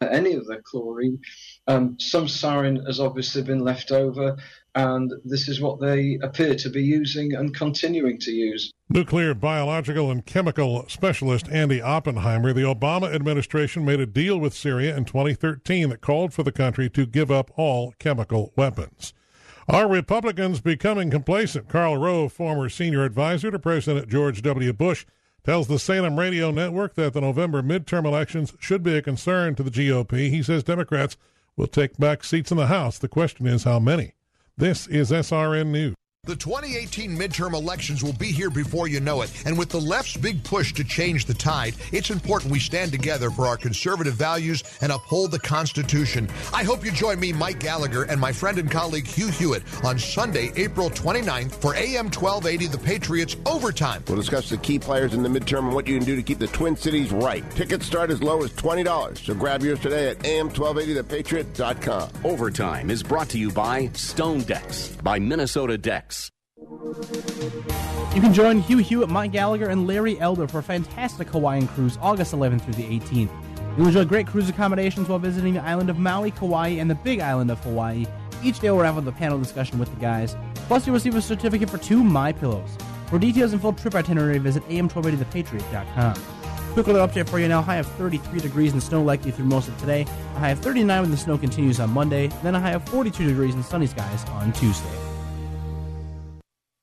Any of the chlorine. Um, some sarin has obviously been left over, and this is what they appear to be using and continuing to use. Nuclear, biological, and chemical specialist Andy Oppenheimer. The Obama administration made a deal with Syria in 2013 that called for the country to give up all chemical weapons. Are Republicans becoming complacent? Karl Rove, former senior advisor to President George W. Bush, tells the Salem Radio Network that the November midterm elections should be a concern to the GOP. He says Democrats will take back seats in the House. The question is how many. This is SRN News. The 2018 midterm elections will be here before you know it. And with the left's big push to change the tide, it's important we stand together for our conservative values and uphold the Constitution. I hope you join me, Mike Gallagher, and my friend and colleague Hugh Hewitt on Sunday, April 29th for AM 1280 The Patriots Overtime. We'll discuss the key players in the midterm and what you can do to keep the Twin Cities right. Tickets start as low as $20. So grab yours today at am1280thepatriot.com. Overtime is brought to you by Stone Decks by Minnesota Decks. You can join Hugh Hewitt, Mike Gallagher, and Larry Elder for a fantastic Hawaiian cruise August 11th through the 18th. You'll enjoy great cruise accommodations while visiting the island of Maui, Kauai, and the Big Island of Hawaii. Each day we'll have a panel discussion with the guys. Plus, you'll receive a certificate for two My Pillows. For details and full trip itinerary, visit am1280thepatriot.com. Quick little update for you now. High of 33 degrees and snow likely through most of today. A high of 39 when the snow continues on Monday. Then a high of 42 degrees and sunny skies on Tuesday.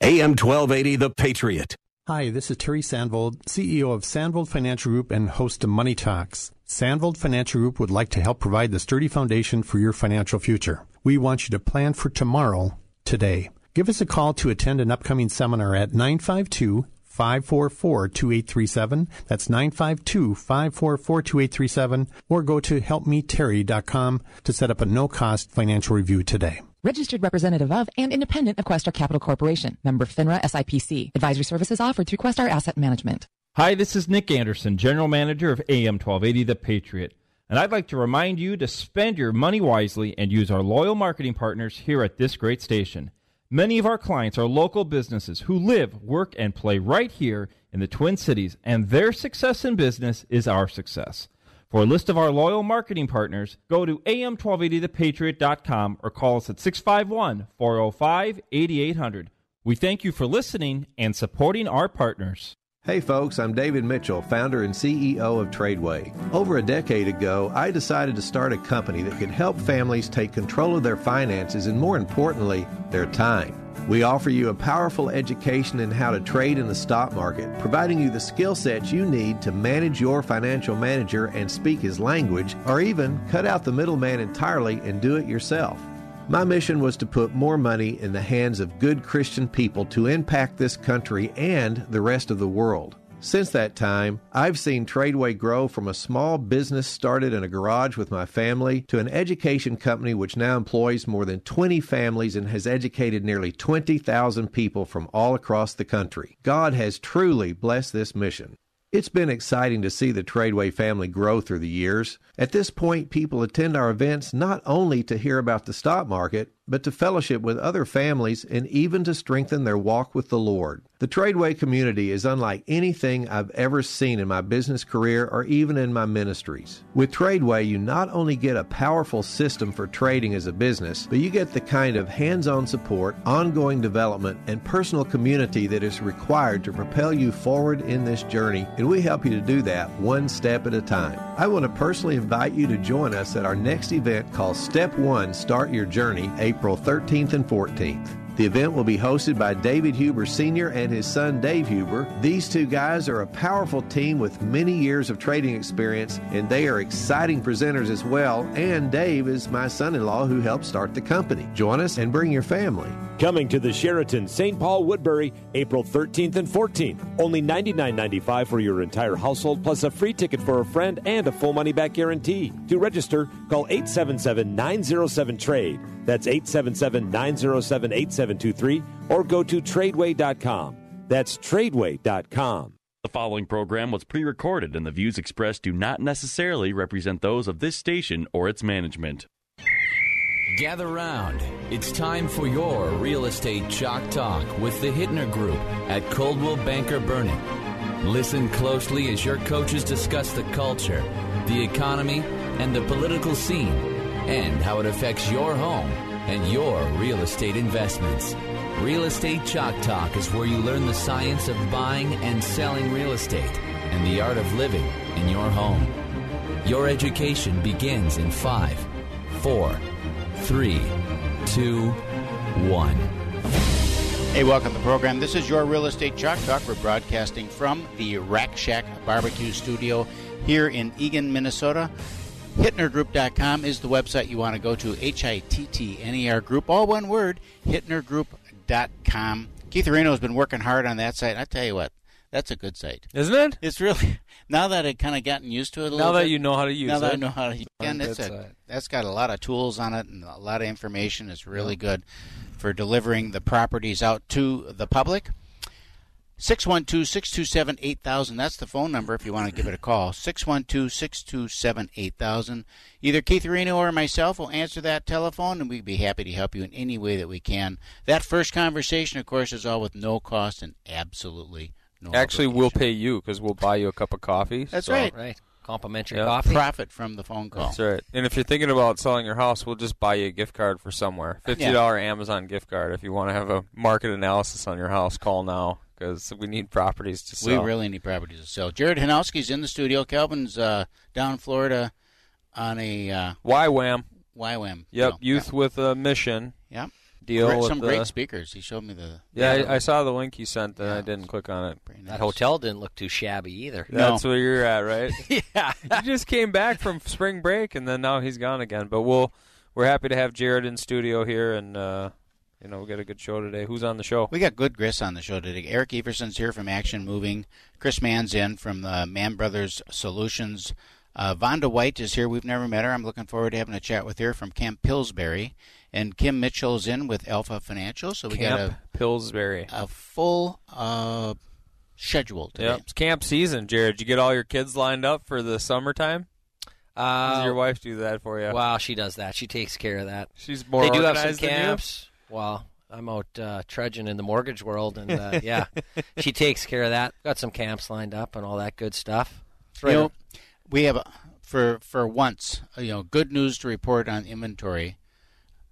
AM 1280 The Patriot. Hi, this is Terry Sandvold, CEO of Sandvold Financial Group and host of Money Talks. Sandvold Financial Group would like to help provide the sturdy foundation for your financial future. We want you to plan for tomorrow, today. Give us a call to attend an upcoming seminar at 952 544 2837. That's 952 544 2837. Or go to helpmeterry.com to set up a no cost financial review today. Registered representative of and independent of Questar Capital Corporation. Member FINRA SIPC. Advisory services offered through Questar Asset Management. Hi, this is Nick Anderson, General Manager of AM 1280 The Patriot. And I'd like to remind you to spend your money wisely and use our loyal marketing partners here at this great station. Many of our clients are local businesses who live, work, and play right here in the Twin Cities, and their success in business is our success. For a list of our loyal marketing partners, go to am1280thepatriot.com or call us at 651 405 8800. We thank you for listening and supporting our partners. Hey folks, I'm David Mitchell, founder and CEO of Tradeway. Over a decade ago, I decided to start a company that could help families take control of their finances and, more importantly, their time. We offer you a powerful education in how to trade in the stock market, providing you the skill sets you need to manage your financial manager and speak his language, or even cut out the middleman entirely and do it yourself. My mission was to put more money in the hands of good Christian people to impact this country and the rest of the world. Since that time, I've seen Tradeway grow from a small business started in a garage with my family to an education company which now employs more than 20 families and has educated nearly 20,000 people from all across the country. God has truly blessed this mission. It's been exciting to see the Tradeway family grow through the years. At this point, people attend our events not only to hear about the stock market, but to fellowship with other families and even to strengthen their walk with the Lord. The Tradeway community is unlike anything I've ever seen in my business career or even in my ministries. With Tradeway, you not only get a powerful system for trading as a business, but you get the kind of hands on support, ongoing development, and personal community that is required to propel you forward in this journey, and we help you to do that one step at a time. I want to personally invite you to join us at our next event called Step 1 Start Your Journey, April 13th and 14th. The event will be hosted by David Huber Sr. and his son Dave Huber. These two guys are a powerful team with many years of trading experience, and they are exciting presenters as well. And Dave is my son in law who helped start the company. Join us and bring your family. Coming to the Sheraton St. Paul Woodbury April 13th and 14th. Only $99.95 for your entire household, plus a free ticket for a friend and a full money back guarantee. To register, call 877 907 TRADE. That's 877 907 8723 or go to tradeway.com. That's tradeway.com. The following program was pre recorded, and the views expressed do not necessarily represent those of this station or its management. Gather round. It's time for your real estate chalk talk with the Hittner Group at Coldwell Banker Burnet. Listen closely as your coaches discuss the culture, the economy, and the political scene, and how it affects your home and your real estate investments. Real Estate Chalk Talk is where you learn the science of buying and selling real estate and the art of living in your home. Your education begins in five, four, three, two, one. Hey, welcome to the program. This is your Real Estate Chalk Talk. We're broadcasting from the Rack Shack Barbecue Studio here in Eagan, Minnesota. HittnerGroup.com is the website you want to go to. H I T T N E R Group, all one word. HittnerGroup.com. Keith Reno has been working hard on that site. I tell you what, that's a good site, isn't it? It's really now that I've kind of gotten used to it. A now that bit, you know how to use now it. Now that I know how to use it, and That's it's a, it. that's got a lot of tools on it and a lot of information. It's really good for delivering the properties out to the public. 612 627 8000. That's the phone number if you want to give it a call. 612 627 8000. Either Keith Reno or myself will answer that telephone, and we'd be happy to help you in any way that we can. That first conversation, of course, is all with no cost and absolutely no Actually, we'll pay you because we'll buy you a cup of coffee. That's so- right. Right. Complimentary Yeah. coffee. Profit from the phone call. That's right. And if you're thinking about selling your house, we'll just buy you a gift card for somewhere. Fifty dollar Amazon gift card. If you want to have a market analysis on your house, call now because we need properties to sell. We really need properties to sell. Jared Hanowski's in the studio. Calvin's uh, down in Florida on a uh, YWAM. YWAM. Yep, deal. youth with a mission. Yep. Deal Great- with some the- great speakers. He showed me the. Yeah, I, I saw the link you sent, and I didn't click on it. That hotel didn't look too shabby either. That's where you're at, right? yeah. he just came back from spring break, and then now he's gone again. But we'll we're happy to have Jared in studio here, and uh, you know we got a good show today. Who's on the show? We got good grist on the show today. Eric Everson's here from Action Moving. Chris Mann's in from the Mann Brothers Solutions. Uh, Vonda White is here. We've never met her. I'm looking forward to having a chat with her from Camp Pillsbury. And Kim Mitchell's in with Alpha Financial. So we got a, Pillsbury. a full uh, schedule today. Yep, it's camp season, Jared. Did you get all your kids lined up for the summertime? Uh, Does your wife do that for you? Wow, she does that. She takes care of that. She's more They do have some organized you? camps. Well, I'm out uh, trudging in the mortgage world, and uh, yeah, she takes care of that. Got some camps lined up and all that good stuff. It's You know, we have a- for for once, uh, you know, good news to report on inventory.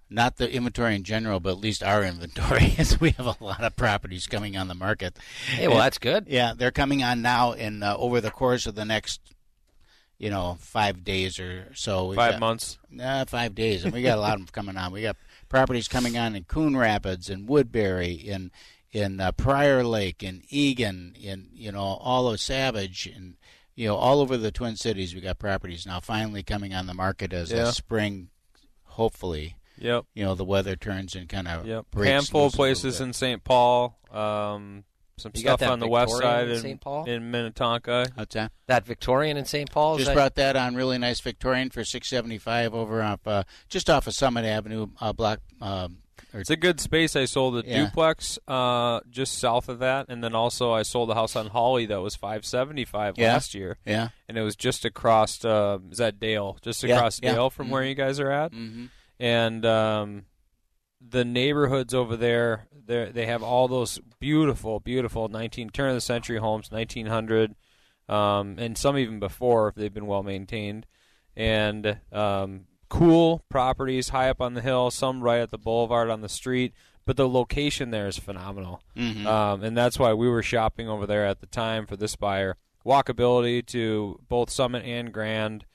Not the inventory in general, but at least our inventory, is we have a lot of properties coming on the market. Hey, well, that's good. Yeah, they're coming on now, and uh, over the course of the next, you know, five days or so. we've Five got- months. Uh, five days, and we got a lot of them coming on. We got properties coming on in Coon Rapids, in Woodbury, in in uh, Prior Lake, in Eagan, in you know all of Savage, and you know all over the Twin Cities. We got properties now finally coming on the market as Yeah. the spring, hopefully. Yep. You know the weather turns and kind of Yep. breaks Handful of places in St. Paul. Um, some You stuff that on the west side in in St. Paul? in Minnetonka. What's that? That Victorian in St. Paul. Just brought that on really nice Victorian for six seventy five over off uh, just off of Summit Avenue, uh, block. Um, or It's a good space. I sold a Yeah. duplex uh, just south of that, and then also I sold a house on Holly that was five seventy five Yeah. last year. Yeah. and it was just across. Uh, is that Dale? Just across yeah. Dale from where Mhm. you guys are at, Mhm. and um, the neighborhoods over there. They they have all those beautiful, beautiful nineteen turn of the century homes, nineteen hundred, um, and some even before if they've been well maintained, and um, cool properties high up on the hill, some right at the boulevard on the street. But the location there is phenomenal, Mhm. um, and that's why we were shopping over there at the time for this buyer. Walkability to both Summit and Grand,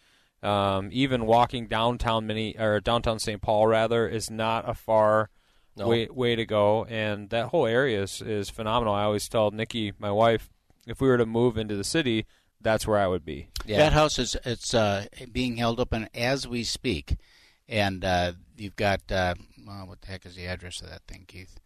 um, even walking downtown mini or downtown St. Paul rather is not a far No. way way to go. And that whole area is is phenomenal. I always tell Nikki, my wife, if we were to move into the city, that's where I would be. That house is it's uh, being held open as we speak, and uh, you've got uh, well, what the heck is the address of that thing, Keith?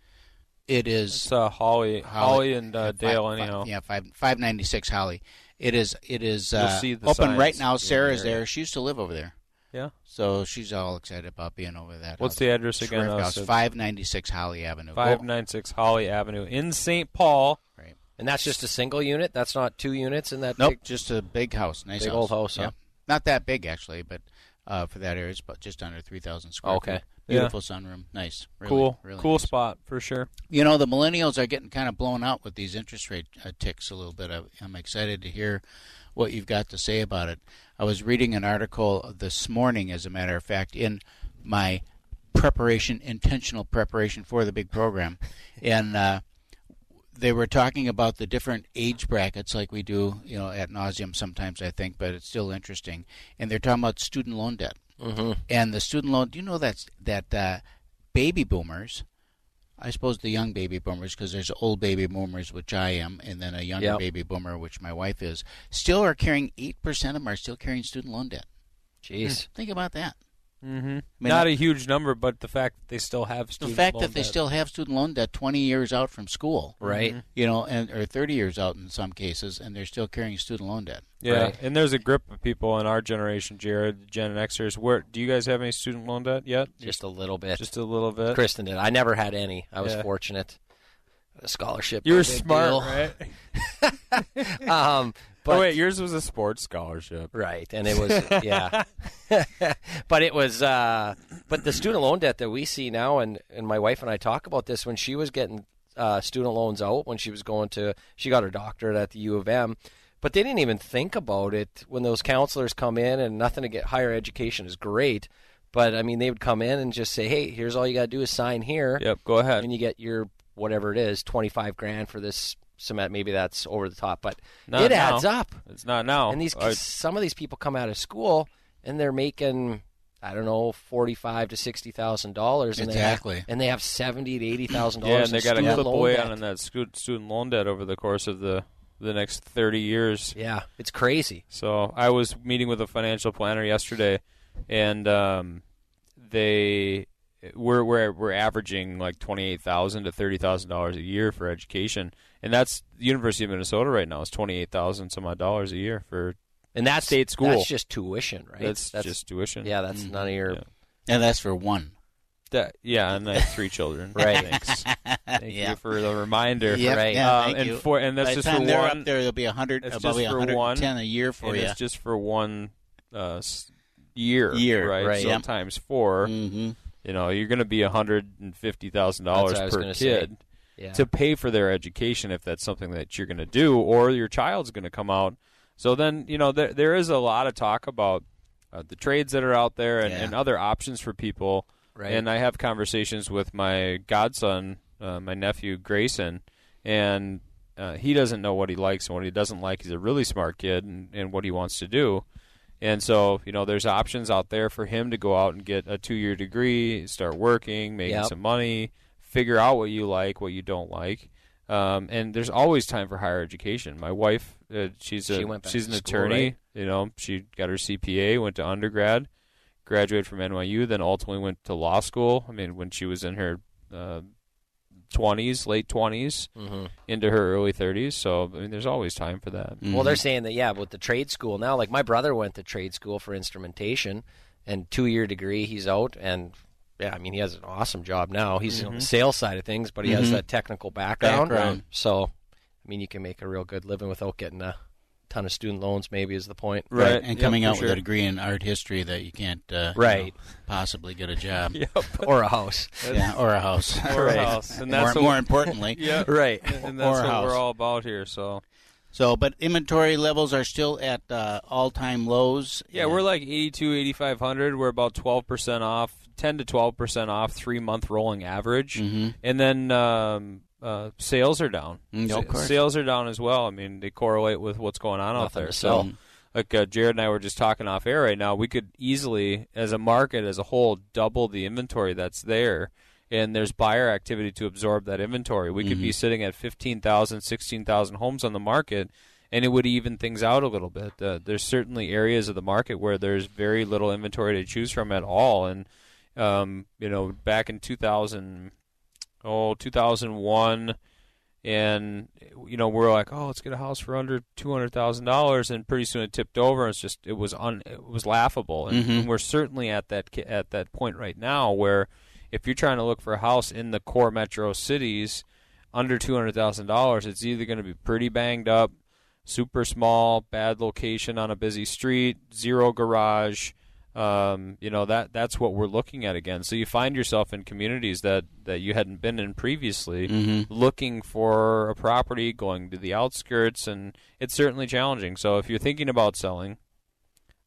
It is It's uh, Holly, Holly, and uh, five- Dale. five- anyhow, yeah, five five ninety six Holly. It is it is uh, open signs right now. in the Sarah's area. there. She used to live over there. Yeah. So she's all excited about being over that. What's house. the address again, house, five ninety six Holly Avenue. five nine six Holly Avenue in St. Paul. Right. And that's just a single unit. That's not two units in that. Nope, big, just a big house, nice big house. old house. Yeah. Huh? Not that big actually, but uh, for that area, it's about just under three thousand square. Okay. feet. Beautiful sunroom, nice. Really, cool, really cool nice. spot for sure. You know, the millennials are getting kind of blown out with these interest rate uh, ticks a little bit. I, I'm excited to hear what you've got to say about it. I was reading an article this morning, as a matter of fact, in my preparation, intentional preparation for the big program, and uh, they were talking about the different age brackets, like we do, you know, at nauseum sometimes. I think, but it's still interesting. And they're talking about student loan debt, mm-hmm. and the student loan. Do you know that that uh, baby boomers? I suppose the young baby boomers, because there's old baby boomers, which I am, and then a younger Yep. baby boomer, which my wife is, still are carrying eight percent of them are still carrying student loan debt. Jeez. Think about that. Mm-hmm. mean, Not a huge number, but the fact that they still have The student fact loan that they debt. still have student loan debt 20 years out from school, Right. You know, and or 30 years out in some cases, and they're still carrying student loan debt. Yeah, Right. and there's a grip of people in our generation, Jared, the Gen Xers. Where do you guys have any student loan debt yet? Just a little bit. Just a little bit. Kristen did. I never had any. I was Yeah. fortunate. A scholarship. You no were smart, deal. right? um, but oh wait, yours was a sports scholarship, right? And it was yeah, but it was uh, but the student loan debt that we see now, and and my wife and I talk about this when she was getting uh, student loans out when she was going to she got her doctorate at the U of M. But they didn't even think about it when those counselors come in, and nothing to get higher education is great. But I mean, they would come in and just say, "Hey, here's all you got to do is sign here." Yep, go ahead. and you get your whatever it is, twenty five grand for this cement. Maybe that's over the top, but Not it now. adds up. It's not now. And these I- some of these people come out of school and they're making I don't know forty five to sixty thousand dollars, and Exactly. they have, and they have seventy to eighty thousand yeah, dollars. and they got to student clip loan away debt. on that student loan debt over the course of the the next thirty years. Yeah, it's crazy. So I was meeting with a financial planner yesterday, and um, they we're we're we're averaging like twenty eight thousand to thirty thousand dollars a year for education, and that's the University of Minnesota right now is twenty eight thousand some odd dollars a year for And that's state school. That's just tuition, right? That's, just tuition. Yeah, that's none of your. Yeah. And that's for one. That, yeah, and I have three children. Right. Thanks. Thank Yeah. you for the reminder. Yep, Right. Yeah, Um, thank and you. for and that's By the just time for one. up there, there'll be a hundred, It's just for 110 one a year for and you. It's just for one uh, year. Year, right? right. So Yep. times 4 hmm You know, you're going to be a hundred and fifty thousand dollars what I was per kid Yeah. to pay for their education if that's something that you're going to do, or your child's going to come out. So then, you know, there there is a lot of talk about uh, the trades that are out there and, Yeah. and other options for people. Right. And I have conversations with my godson, uh, my nephew Grayson, and uh, he doesn't know what he likes and what he doesn't like. He's a really smart kid and, and what he wants to do. And so, you know, there's options out there for him to go out and get a two year degree, start working, making Yep. some money, figure out what you like, what you don't like. Um, and there's always time for higher education. My wife, uh, she's a She she's an school, attorney. right? You know, she got her CPA, went to undergrad, graduated from NYU, then ultimately went to law school. I mean, when she was in her uh, 20s, late 20s, Mhm. into her early 30s. So, I mean, there's always time for that. Well, they're saying that yeah, with the trade school now, like my brother went to trade school for instrumentation, and two year degree, he's out, and yeah, I mean he has an awesome job now. He's on the sales side of things, but he has Mhm. that technical background. Background. So, I mean, you can make a real good living without getting a ton of student loans. Maybe is the point. Right. And coming for out with a degree in art history that you can't uh, you Right. know, possibly get a job. Yep. or a house. Yeah, or a house. Or Right. a house. And more, that's what- more importantly. Yeah. Right. And that's Or a what house. we're all about here. So, So, but inventory levels are still at uh, all-time lows. yeah, we're like 82, 8,500. We're about 12% off, 10 to 12% off, three month rolling average. Mhm. And then um, uh, sales are down. Mm, of course. Sales are down as well. I mean, they correlate with what's going on out there. So, like uh, Jared and I were just talking off air right now, we could easily, as a market as a whole, double the inventory that's there and there's buyer activity to absorb that inventory. We could be Mhm. sitting at 15,000, 16,000 homes on the market, and it would even things out a little bit. Uh, there's certainly areas of the market where there's very little inventory to choose from at all, and um, you know, back in 2000, oh, 2001, and you know, we're like, oh, let's get a house for under two hundred thousand dollars, and pretty soon it tipped over. It's just it was un, it was laughable, and, Mhm. and we're certainly at that at that point right now where if you're trying to look for a house in the core metro cities under two hundred thousand dollars, it's either going to be pretty banged up, super small, bad location on a busy street, zero garage. Um, you know that that's what we're looking at again. So you find yourself in communities that, that you hadn't been in previously, Mhm. looking for a property, going to the outskirts, and it's certainly challenging. So if you're thinking about selling,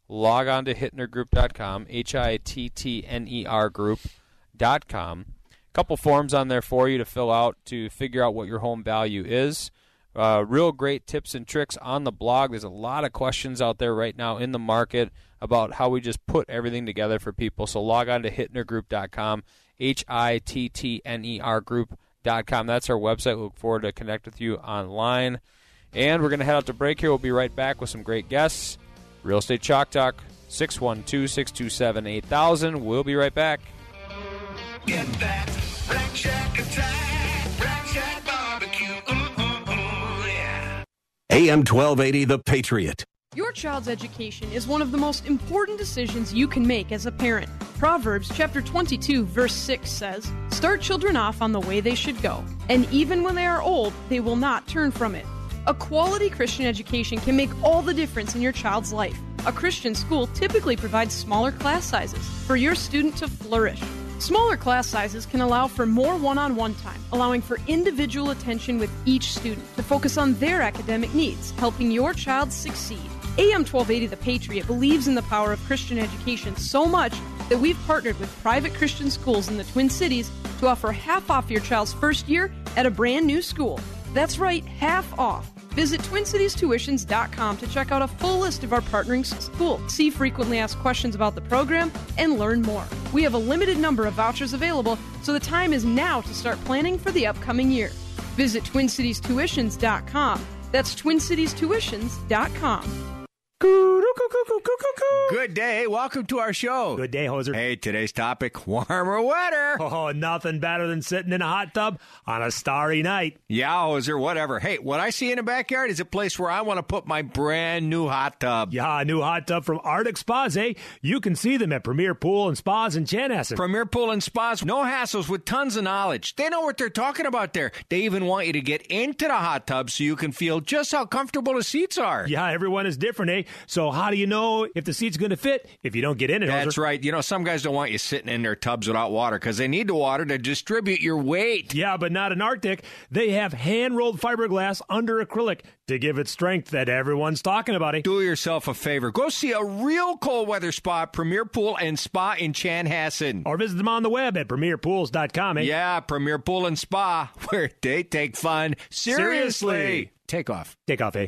log on to hittnergroup.com, H I T T N E R group.com. A couple forms on there for you to fill out to figure out what your home value is. Uh, real great tips and tricks on the blog. There's a lot of questions out there right now in the market about how we just put everything together for people. So log on to hittnergroup.com, H I T T N E R group.com. That's our website. We look forward to connect with you online. And we're going to head out to break here. We'll be right back with some great guests. Real Estate Chalk Talk, 612 627 8000. We'll be right back. Get that Rack Shack attack, Rack Shack barbecue. Ooh, ooh, ooh, yeah. AM 1280, The Patriot. Your child's education is one of the most important decisions you can make as a parent. Proverbs chapter 22 verse 6 says, "Start children off on the way they should go, and even when they are old, they will not turn from it." A quality Christian education can make all the difference in your child's life. A Christian school typically provides smaller class sizes for your student to flourish. Smaller class sizes can allow for more one on one time, allowing for individual attention with each student to focus on their academic needs, helping your child succeed. AM 1280 The Patriot believes in the power of Christian education so much that we've partnered with private Christian schools in the Twin Cities to offer half off your child's first year at a brand new school. That's right, half off. Visit TwinCitiesTuitions.com to check out a full list of our partnering schools, see frequently asked questions about the program, and learn more. We have a limited number of vouchers available, so the time is now to start planning for the upcoming year. Visit TwinCitiesTuitions.com. That's TwinCitiesTuitions.com. Good day. Welcome to our show. Good day, Hoser. Hey, today's topic warmer weather. Oh, nothing better than sitting in a hot tub on a starry night. Yeah, Hoser, whatever. Hey, what I see in the backyard is a place where I want to put my brand new hot tub. Yeah, a new hot tub from Arctic Spas, eh? You can see them at Premier Pool and Spas in Chanhassen. Premier Pool and Spas, no hassles with tons of knowledge. They know what they're talking about there. They even want you to get into the hot tub so you can feel just how comfortable the seats are. Yeah, everyone is different, eh? So how do you know if the seat's going to fit if you don't get in it? That's Hoser? right. You know, some guys don't want you sitting in their tubs without water because they need the water to distribute your weight. Yeah, but not in Arctic. They have hand rolled fiberglass under acrylic to give it strength that everyone's talking about. Do yourself a favor. Go see a real cold weather spa, Premier Pool and Spa in Chanhassen. Or visit them on the web at premierpools.com. Eh? Yeah, Premier Pool and Spa, where they take fun seriously. Seriously. Take off. Take off, eh?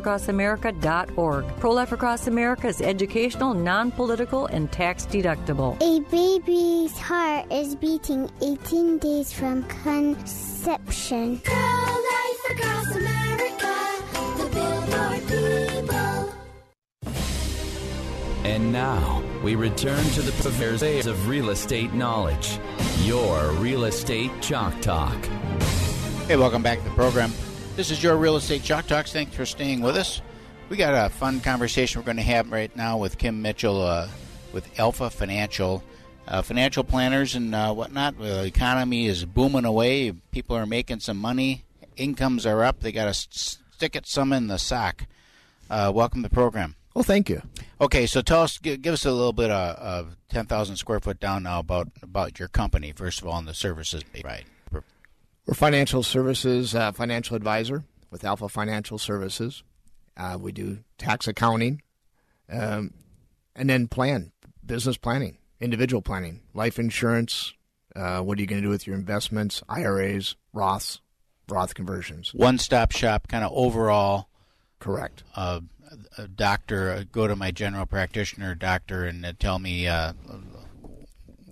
prolifeacrossamerica.org. Pro Life Across America is educational, non political, and tax deductible. A baby's heart is beating 18 days from conception. Pro-life across America, the Billboard people. And now we return to the purveyors of real estate knowledge. Your real estate chalk talk. Hey, welcome back to the program. This is your Real Estate Chalk Talks. Thanks for staying with us. We got a fun conversation we're going to have right now with Kim Mitchell uh, with Alpha Financial. uh, financial planners and uh, whatnot. The economy is booming away. People are making some money. Incomes are up. They got to stick it some in the sock. Uh, welcome to the program. Well, thank you. Okay, so tell us, give, give us a little bit of, of ten thousand square foot down now about about your company first of all and the services. Right. We're financial services, uh, financial advisor with Alpha Financial Services. Uh, we do tax accounting, um, and then plan, business planning, individual planning, life insurance. Uh, what are you going to do with your investments, IRAs, Roths, Roth conversions? One stop shop, kind of overall. Correct. Uh, a doctor, uh, go to my general practitioner doctor and uh, tell me uh,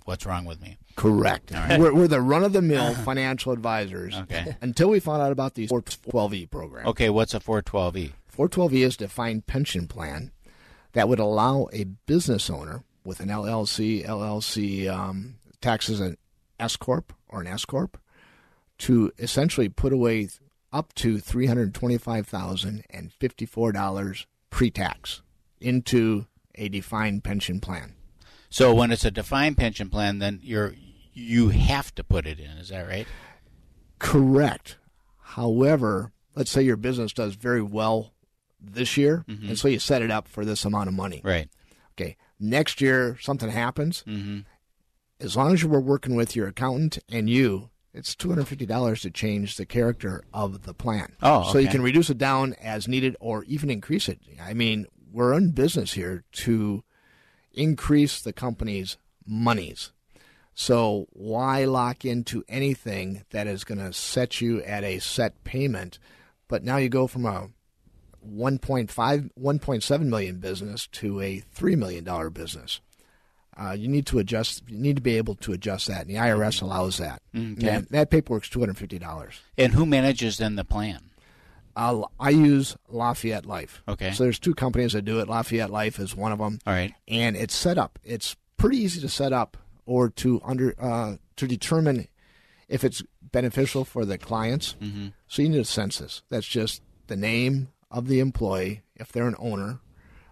what's wrong with me. Correct. Right. We're, we're the run of the mill financial advisors. Okay. Until we found out about these 412E program. Okay, what's a 412E? 412E is a defined pension plan that would allow a business owner with an LLC, LLC um, taxes an S corp or an S corp to essentially put away up to three hundred twenty-five thousand and fifty-four dollars pre-tax into a defined pension plan. So when it's a defined pension plan, then you're you have to put it in. Is that right? Correct. However, let's say your business does very well this year, Mhm. and so you set it up for this amount of money. Right. Okay. Next year, something happens. Mm-hmm. As long as you were working with your accountant and you, it's two hundred fifty dollars to change the character of the plan. Oh, so you can reduce it down as needed, or even increase it. I mean, we're in business here to increase the company's monies. So why lock into anything that is going to set you at a set payment? But now you go from a 1.5, 1.7 million business to a $3 million business. Uh, you need to adjust. You need to be able to adjust that, and the IRS allows that. Okay. And that paperwork's two hundred fifty dollars. And who manages then the plan? I'll, I use Lafayette Life. Okay. So there's two companies that do it. Lafayette Life is one of them. All right. And it's set up. It's pretty easy to set up or to under uh, to determine if it's beneficial for the clients. Mhm. So you need a census. That's just the name of the employee, if they're an owner,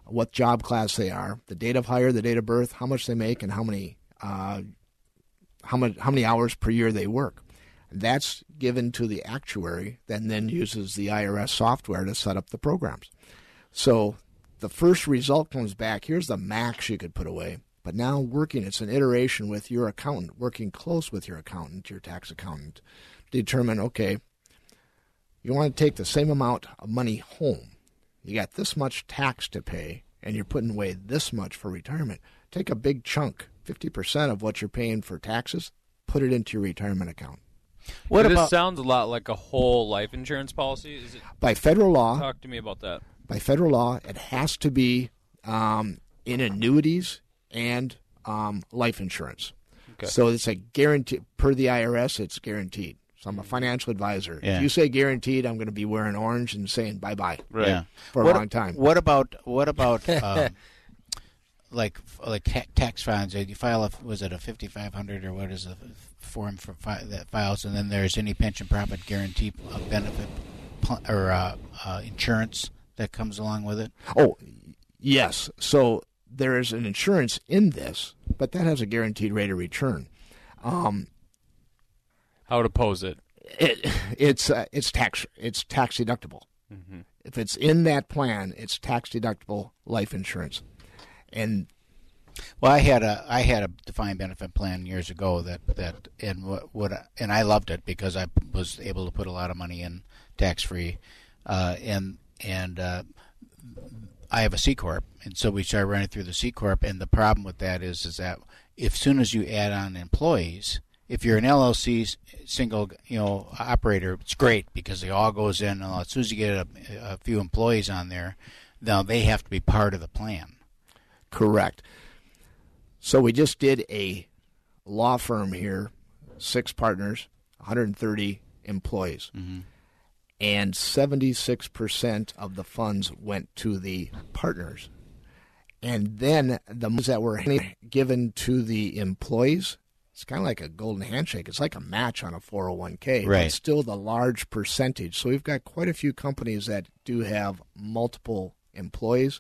what job class they are, the date of hire, the date of birth, how much they make, and how many uh, how much how many hours per year they work. That's given to the actuary, that then uses the IRS software to set up the programs. So the first result comes back. Here's the max you could put away. But now working, it's an iteration with your accountant, working close with your accountant, your tax accountant, to determine okay, you want to take the same amount of money home. You got this much tax to pay, and you're putting away this much for retirement. Take a big chunk, 50% of what you're paying for taxes, put it into your retirement account. What this about- sounds a lot like a whole life insurance policy. Is it? By federal law, Talk to me about that. by federal law, it has to be um, in annuities and um, life insurance. Okay. So it's a guarantee per the IRS. It's guaranteed. So I'm a financial advisor. Yeah. If you say guaranteed, I'm going to be wearing orange and saying bye bye Yeah. for what, a long time. What about what about um, like like ta- tax funds? You file a was it a fifty five hundred or what is the form for fi- that files, and then there's any pension profit guarantee uh, benefit pl- or uh, uh, insurance that comes along with it. Oh, yes. So there is an insurance in this, but that has a guaranteed rate of return. Um, How to pose it? it it's uh, it's tax it's tax deductible. Mhm. If it's in that plan, it's tax deductible life insurance, and Well, I had a I had a defined benefit plan years ago that that and what what and I loved it because I was able to put a lot of money in tax free, uh, and and uh, I have a C corp, and so we started running through the C corp, and the problem with that is is that if soon as you add on employees, if you're an LLC single you know operator, it's great because it all goes in. And as soon as you get a, a few employees on there, now they have to be part of the plan. Correct. So we just did a law firm here, six partners, 130 employees. Mm-hmm. And 76% of the funds went to the partners. And then the ones that were given to the employees, it's kind of like a golden handshake. It's like a match on a 401k. Right. It's still the large percentage. So we've got quite a few companies that do have multiple employees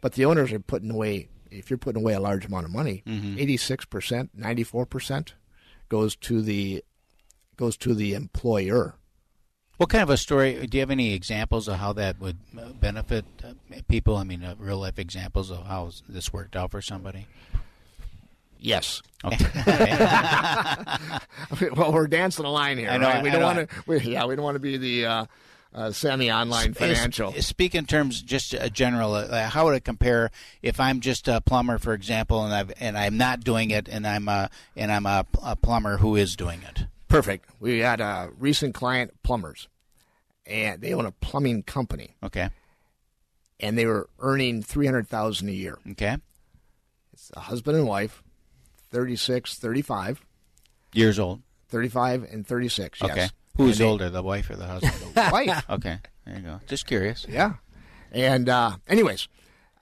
but the owners are putting away if you're putting away a large amount of money, Mhm. 86 percent, 94 percent goes to the goes to the employer. What kind of a story? Do you have any examples of how that would uh, benefit uh, people? I mean, uh, real life examples of how this worked out for somebody. Yes. Okay. well, we're dancing a line here. I know, right? We I don't want to. Yeah, we don't want to be the uh, uh, semi-online financial. S- Speak in terms just a general. Uh, how would it compare if I'm just a plumber, for example, and I've and I'm not doing it, and I'm a and I'm a, a plumber who is doing it. Perfect. We had a recent client, plumbers, and they own a plumbing company. Okay. And they were earning three hundred thousand a year. Okay. It's a husband and wife, 36, 35. Years old. 35 and 36, yes. Okay. Who's And they- older, the wife or the husband? The wife. Okay. There you go. Just curious. Yeah. And uh, anyways,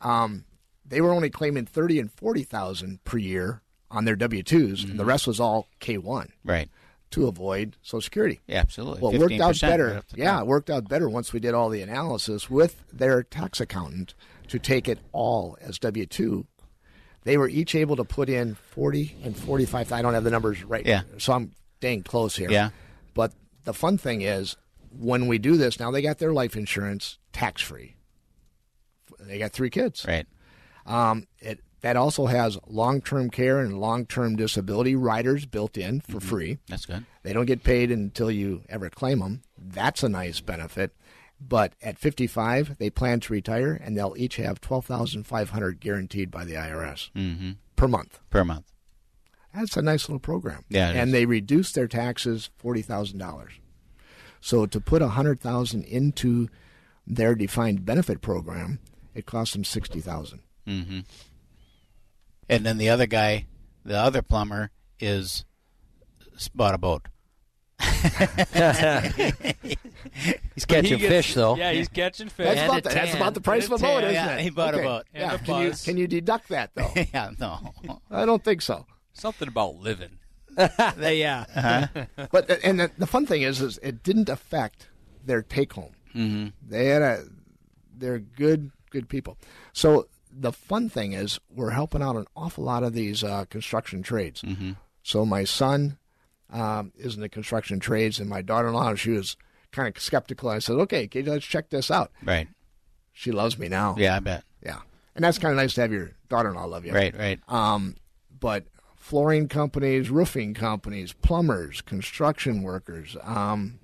um, they were only claiming thirty and forty thousand per year on their W 2s and the rest was all K one. Mm-hmm. Right. To avoid Social Security. Yeah, absolutely. Well, it worked out better. right off the yeah, it worked out better once we did all the analysis with their tax accountant to take it all as W two. They were each able to put in forty and forty five. I don't have the numbers right. Yeah. So I'm dang close here. Yeah. But the fun thing is, when we do this, now they got their life insurance tax free. They got three kids. Right. Um, it that also has long term care and long term disability riders built in for free. Mm-hmm. That's good. They don't get paid until you ever claim them. That's a nice benefit. But at 55, they plan to retire, and they'll each have 12500 guaranteed by the IRS Mhm. per month. Per month. That's a nice little program. Yeah, and is. they reduce their taxes forty thousand dollars. So to put a hundred thousand into their defined benefit program, it costs them sixty thousand. Mm-hmm. And then the other guy, the other plumber, is bought a boat. He's catching fish, though. Yeah, he's catching fish. That's, about the, that's about the price of a boat, isn't yeah, it? he bought a boat. Yeah. A Can you, can you deduct that though? yeah, no. I don't think so. Something about living. yeah. Uh-huh. but and the, the fun thing is, is it didn't affect their take home. Mm-hmm. They had a, they're good, good people. So the fun thing is, we're helping out an awful lot of these uh, construction trades. Mm-hmm. So my son um, is in the construction trades, and my daughter-in-law, she was kind of skeptical. I said, "Okay, let's check this out." Right. She loves me now. Yeah, I bet. Yeah, and that's kind of nice to have your daughter-in-law love you. Right, right. Um, but flooring companies, roofing companies, plumbers, construction workers, um,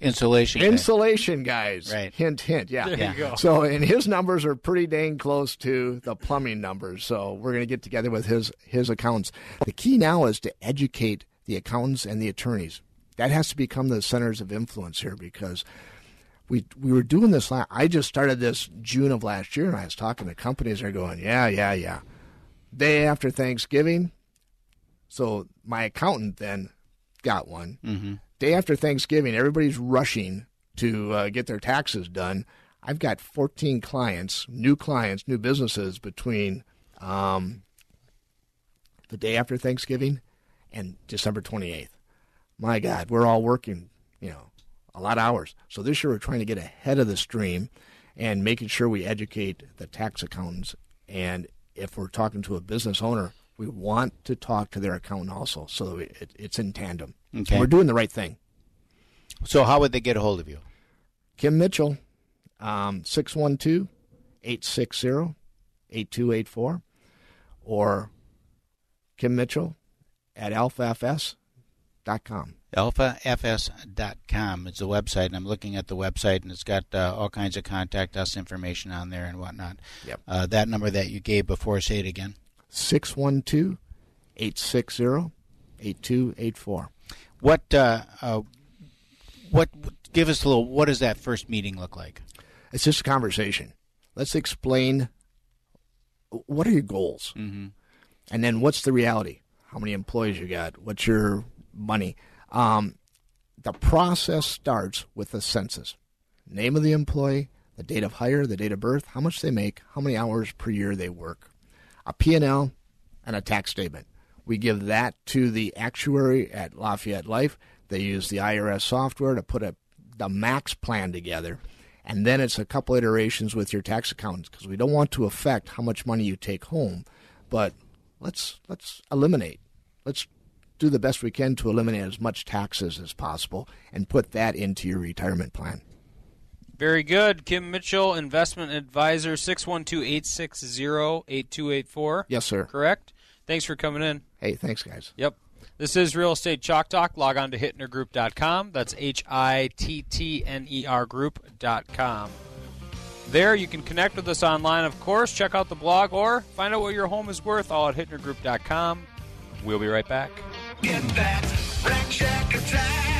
Insulation. guy. insulation guys. Right. Hint, hint. Yeah. There you go. So, and his numbers are pretty dang close to the plumbing numbers. So, we're going to get together with his his accountants. The key now is to educate the accountants and the attorneys. That has to become the centers of influence here because we we were doing this. Last, I just started this June of last year, and I was talking to companies. They're going, yeah, yeah, yeah. Day after Thanksgiving. So my accountant then got one. Mm-hmm. Day after Thanksgiving, everybody's rushing to uh, get their taxes done. I've got 14 clients, new clients, new businesses between um, the day after Thanksgiving and December 28th. My God, we're all working, you know, a lot of hours. So this year we're trying to get ahead of the stream and making sure we educate the tax accountants. And if we're talking to a business owner, we want to talk to their accountant also, so that it, it's in tandem. Okay. We're doing the right thing. So how would they get a hold of you? Kim Mitchell, um, 612 860 8284, or Kim Mitchell at alphafs.com. alphafs.com is the website and i'm looking at the website and it's got uh, all kinds of contact us information on there and whatnot Yep. uh, that number that you gave before say it again 612 860 8284. what uh, uh, what give us a little what does that first meeting look like It's just a conversation. Let's explain what are your goals? mm-hmm. And then what's the reality? How many employees you got? What's your money? Um, the process starts with the census. Name of the employee, the date of hire, the date of birth, how much they make, how many hours per year they work, a P&L, and a tax statement. We give that to the actuary at Lafayette Life. They use the IRS software to put a the max plan together, and then it's a couple iterations with your tax accountants because we don't want to affect how much money you take home, but let's let's eliminate. Let's do the best we can to eliminate as much taxes as possible and put that into your retirement plan. Very good. Kim Mitchell, investment advisor, 612 860 8284. Yes, sir. Correct? Thanks for coming in. Hey, thanks, guys. Yep. This is Real Estate Chalk Talk. Log on to hittnergroup.com. That's H I T T N E R group.com. There, you can connect with us online, of course. Check out the blog or find out what your home is worth all at hittnergroup.com. We'll be right back. Get that Rack Shack attack.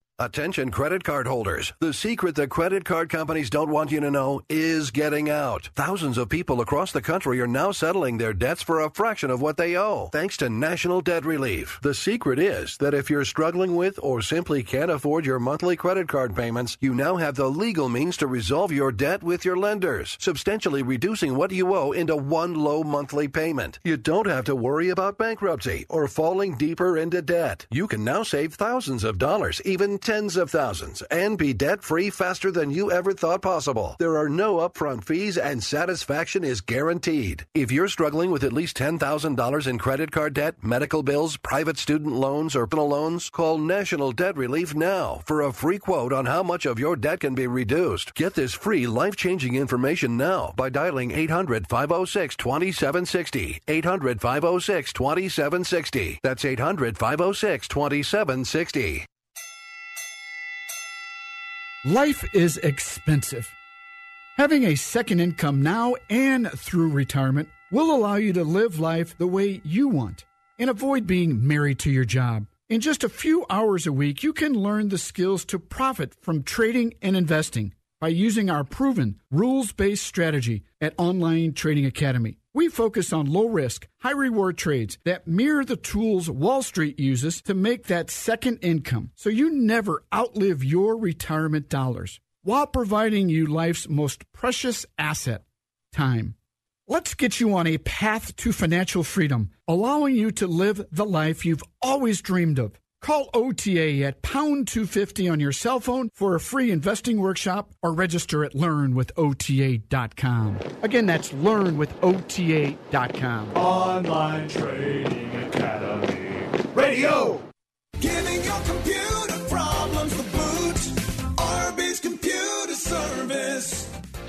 Attention credit card holders. The secret that credit card companies don't want you to know is getting out. Thousands of people across the country are now settling their debts for a fraction of what they owe, thanks to National Debt Relief. The secret is that if you're struggling with or simply can't afford your monthly credit card payments, you now have the legal means to resolve your debt with your lenders, substantially reducing what you owe into one low monthly payment. You don't have to worry about bankruptcy or falling deeper into debt. You can now save thousands of dollars, even tens of thousands, and be debt free faster than you ever thought possible. There are no upfront fees and satisfaction is guaranteed. If you're struggling with at least $10,000 in credit card debt, medical bills, private student loans, or personal loans, call National Debt Relief now for a free quote on how much of your debt can be reduced. Get this free life changing information now by dialing 800 506 2760. 800 506 2760. That's 800 506 2760. Life is expensive. Having a second income now and through retirement will allow you to live life the way you want and avoid being married to your job. In just a few hours a week, you can learn the skills to profit from trading and investing by using our proven rules based strategy at Online Trading Academy. We focus on low risk, high reward trades that mirror the tools Wall Street uses to make that second income so you never outlive your retirement dollars while providing you life's most precious asset, time. Let's get you on a path to financial freedom, allowing you to live the life you've always dreamed of. Call OTA at pound 250 on your cell phone for a free investing workshop or register at learnwithota.com. Again, that's learnwithota.com. Online Trading Academy. Radio. Giving your computer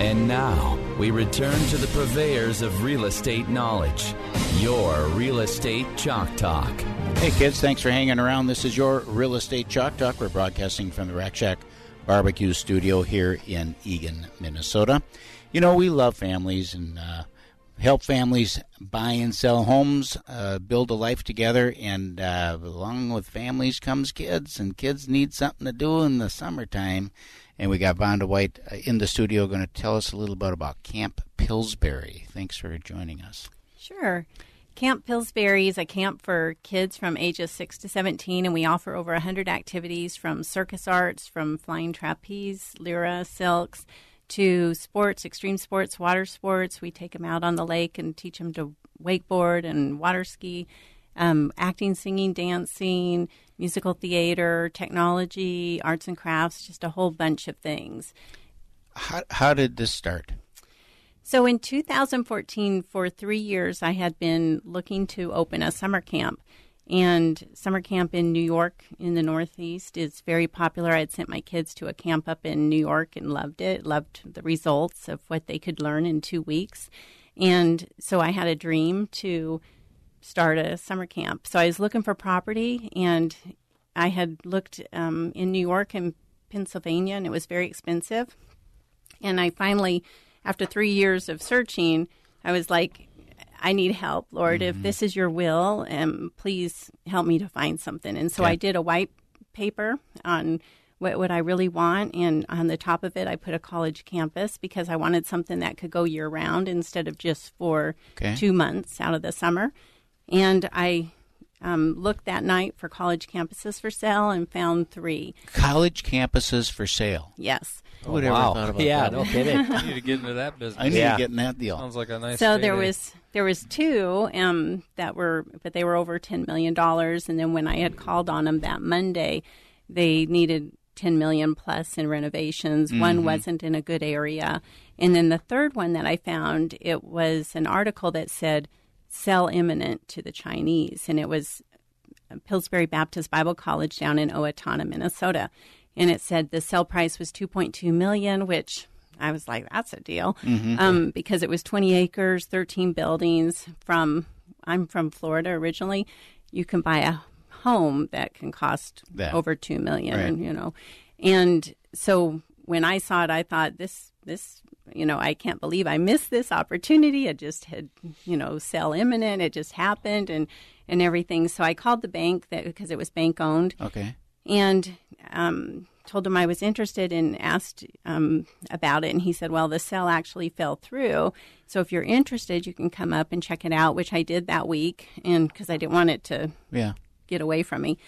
And now we return to the purveyors of real estate knowledge. Your Real Estate Chalk Talk. Hey kids, thanks for hanging around. This is your Real Estate Chalk Talk. We're broadcasting from the Rack Shack Barbecue Studio here in Eagan, Minnesota. You know, we love families and uh, help families buy and sell homes, uh, build a life together, and uh, along with families comes kids, and kids need something to do in the summertime. And we got Vonda White uh, in the studio going to tell us a little bit about Camp Pillsbury. Thanks for joining us. Sure. Camp Pillsbury is a camp for kids from ages 6 to 17, and we offer over 100 activities from circus arts, from flying trapeze, lyra, silks, to sports, extreme sports, water sports. We take them out on the lake and teach them to wakeboard and water ski, um, acting, singing, dancing, musical theater, technology, arts and crafts, just a whole bunch of things. How, how did this start? So in 2014, for three years, I had been looking to open a summer camp. And summer camp in New York in the Northeast is very popular. I had sent my kids to a camp up in New York and loved it, loved the results of what they could learn in two weeks. And so I had a dream to start a summer camp. So I was looking for property, and I had looked um, in New York and Pennsylvania, and it was very expensive. And I finally, after three years of searching, I was like, I need help, Lord. If this is your will, um, please help me to find something. And so Okay. I did a white paper on what, what I really want. And on the top of it, I put a college campus because I wanted something that could go year round instead of just for Okay. two months out of the summer. And I um, looked that night for college campuses for sale and found three. College campuses for sale. Yes. Who would wow. thought about yeah, that? no kidding. I need to get into that business. I need to get in that deal. Sounds like a nice. so there payday. was there was two um, that were, but they were over ten million dollars. And then when I had called on them that Monday, they needed ten million plus in renovations. One Mhm. wasn't in a good area, and then the third one that I found, it was an article that said sell imminent to the Chinese, and it was Pillsbury Baptist Bible College down in Owatonna, Minnesota, and it said the sell price was 2.2 million, which I was like, that's a deal, Mhm. um, because it was 20 acres, 13 buildings. From I'm from Florida originally, you can buy a home that can cost That. over two million, Right. you know, and so when I saw it, I thought this this you know I can't believe I missed this opportunity. It just had you know sell imminent. It just happened and and everything. So I called the bank that because it was bank owned Okay. and um, told him I was interested and asked um, about it. And he said, Well, the sale actually fell through. So if you're interested, you can come up and check it out, which I did that week. And because I didn't want it to Yeah. get away from me.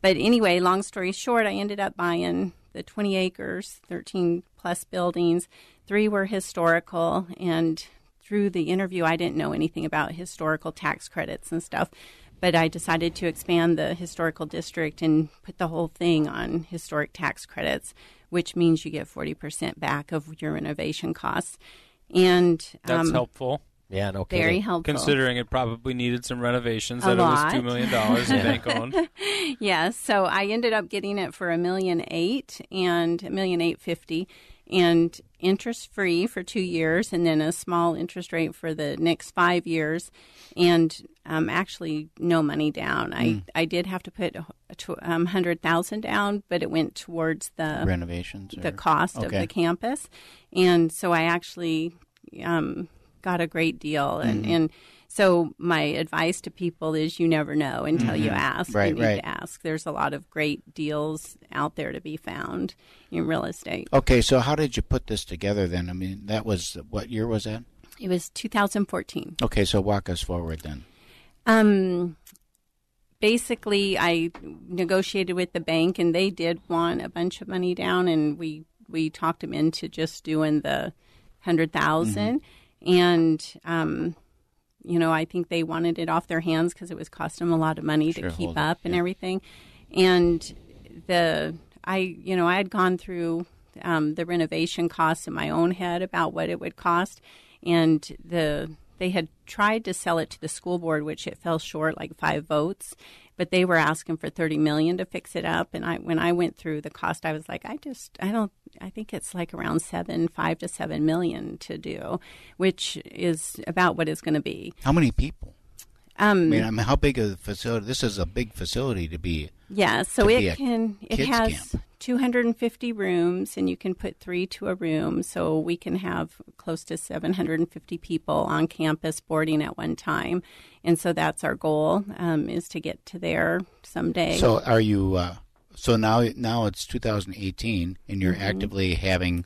But anyway, long story short, I ended up buying the 20 acres, 13 plus buildings. Three were historical. And through the interview, I didn't know anything about historical tax credits and stuff. But I decided to expand the historical district and put the whole thing on historic tax credits, which means you get 40% back of your renovation costs. And That's um, helpful. Yeah, no Very helpful. Considering it probably needed some renovations, A that it was two million dollars in bank owned. yes. So I ended up getting it for a million eight and a million eight fifty, and interest free for two years, and then a small interest rate for the next five years, and um, actually no money down. I Mm. I did have to put a um, hundred thousand down, but it went towards the Renovations the or- cost of the campus, and so I actually um, got a great deal, and Mhm. and. So my advice to people is you never know until you Mhm. ask. Right, you need right. to ask. There's a lot of great deals out there to be found in real estate. Okay, so how did you put this together then? I mean, that was what year was that? It was 2014. Okay, so walk us forward then. Um, basically, I negotiated with the bank, and they did want a bunch of money down, and we we talked them into just doing the hundred and um, you know, I think they wanted it off their hands because it was costing them a lot of money Sure, to keep hold it, up and everything, and the I you know I had gone through um, the renovation costs in my own head about what it would cost, and the they had tried to sell it to the school board, which it fell short, like five votes. But they were asking for thirty million to fix it up, and I when I went through the cost, I was like, I just I don't I think it's like around seven five to seven million to do, which is about what it's going to be. How many people? I Um, mean, I mean, how big a facility? This is a big facility to be. Yeah, so it can it has camp. 250 rooms and you can put 3 to a room so we can have close to 750 people on campus boarding at one time. And so that's our goal um, is to get to there someday. So are you? Uh, so now, now it's 2018, and you're Mhm. actively having,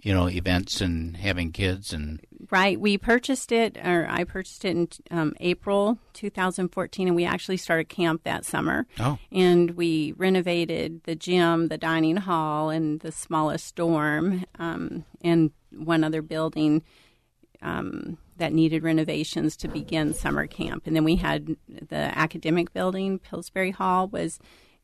you know, events and having kids and. Right. We purchased it, or I purchased it in um, April 2014, and we actually started camp that summer. Oh. And we renovated the gym, the dining hall, and the smallest dorm, um, and one other building um, that needed renovations to begin summer camp. And then we had the academic building, Pillsbury Hall, was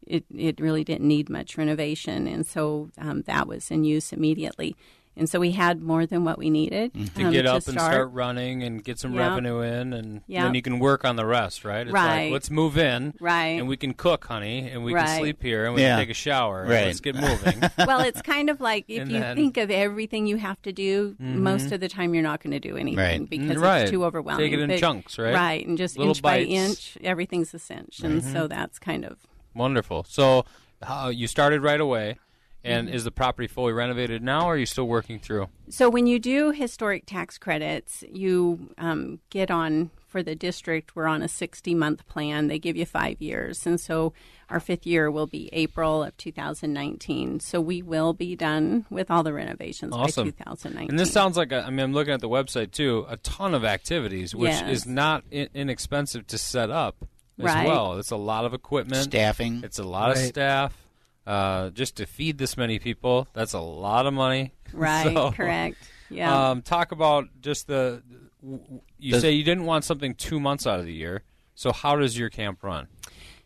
it, it really didn't need much renovation, and so um, that was in use immediately. And so we had more than what we needed to um, get up and start. start running and get some Yeah. revenue in, and Yeah. then you can work on the rest, right? It's Right. like let's move in, Right. And we can cook, honey, and we Right. can sleep here, and we Yeah. can take a shower. Right. Let's get moving. well, it's kind of like if And you then- think of everything you have to do, Mhm. most of the time you're not going to do anything Right. because Right. it's too overwhelming. Take it in But- chunks, right? Right, and just Little inch by inch, everything's a cinch, and Mhm. so that's kind of Wonderful. So, how you started right away, and Mhm. is the property fully renovated now, or are you still working through? So when you do historic tax credits, you um, get on for the district. We're on a 60 month plan. They give you five years, and so our fifth year will be April of 2019. So we will be done with all the renovations Awesome. by 2019. And this sounds like a, I mean, I'm looking at the website too. A ton of activities, which Yes. is not in- inexpensive to set up as Right. well. It's a lot of equipment, Staffing. It's a lot of staff. Uh, just to feed this many people, that's a lot of money. Right, So, correct. Yeah. Um, talk about just the. w- w- You Does- say you didn't want something two months out of the year. So how does your camp run?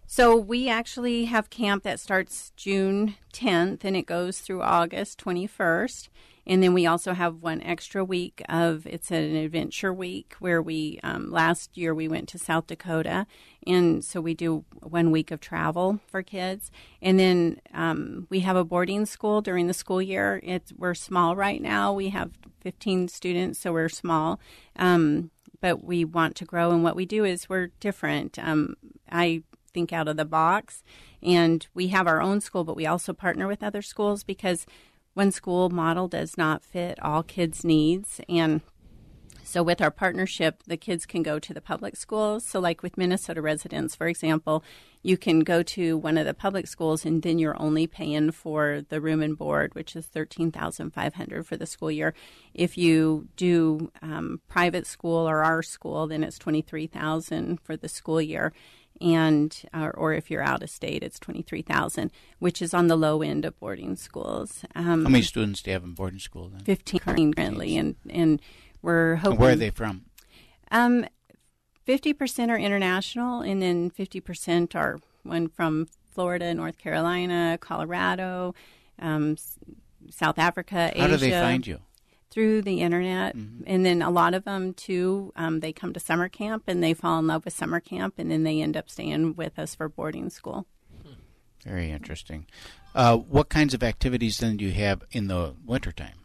So we actually have camp that starts June 10th and it goes through August 21st. And then we also have one extra week of it's an adventure week where we um, last year we went to South Dakota, and so we do one week of travel for kids. And then um, we have a boarding school during the school year. It's we're small right now. We have 15 students, so we're small. Um, but we want to grow, and what we do is we're different. Um, I think out of the box. And we have our own school, but we also partner with other schools because one school model does not fit all kids' needs. And so, with our partnership, the kids can go to the public schools. So, like with Minnesota residents, for example, you can go to one of the public schools, and then you're only paying for the room and board, which is thirteen thousand five hundred for the school year. If you do um, private school or our school, then it's twenty three thousand for the school year and uh, or if you're out of state, it's twenty three thousand, which is on the low end of boarding schools. Um, How many students do you have in boarding school then? Fifteen currently, and and we're hoping. Where are they from? Um, fifty percent are international, and then fifty percent are one from Florida, North Carolina, Colorado, um, South Africa, Asia. How do they find you? Through the internet, Mm-hmm. and then a lot of them too. Um, they come to summer camp and they fall in love with summer camp, and then they end up staying with us for boarding school. Very interesting. Uh, what kinds of activities then do you have in the wintertime?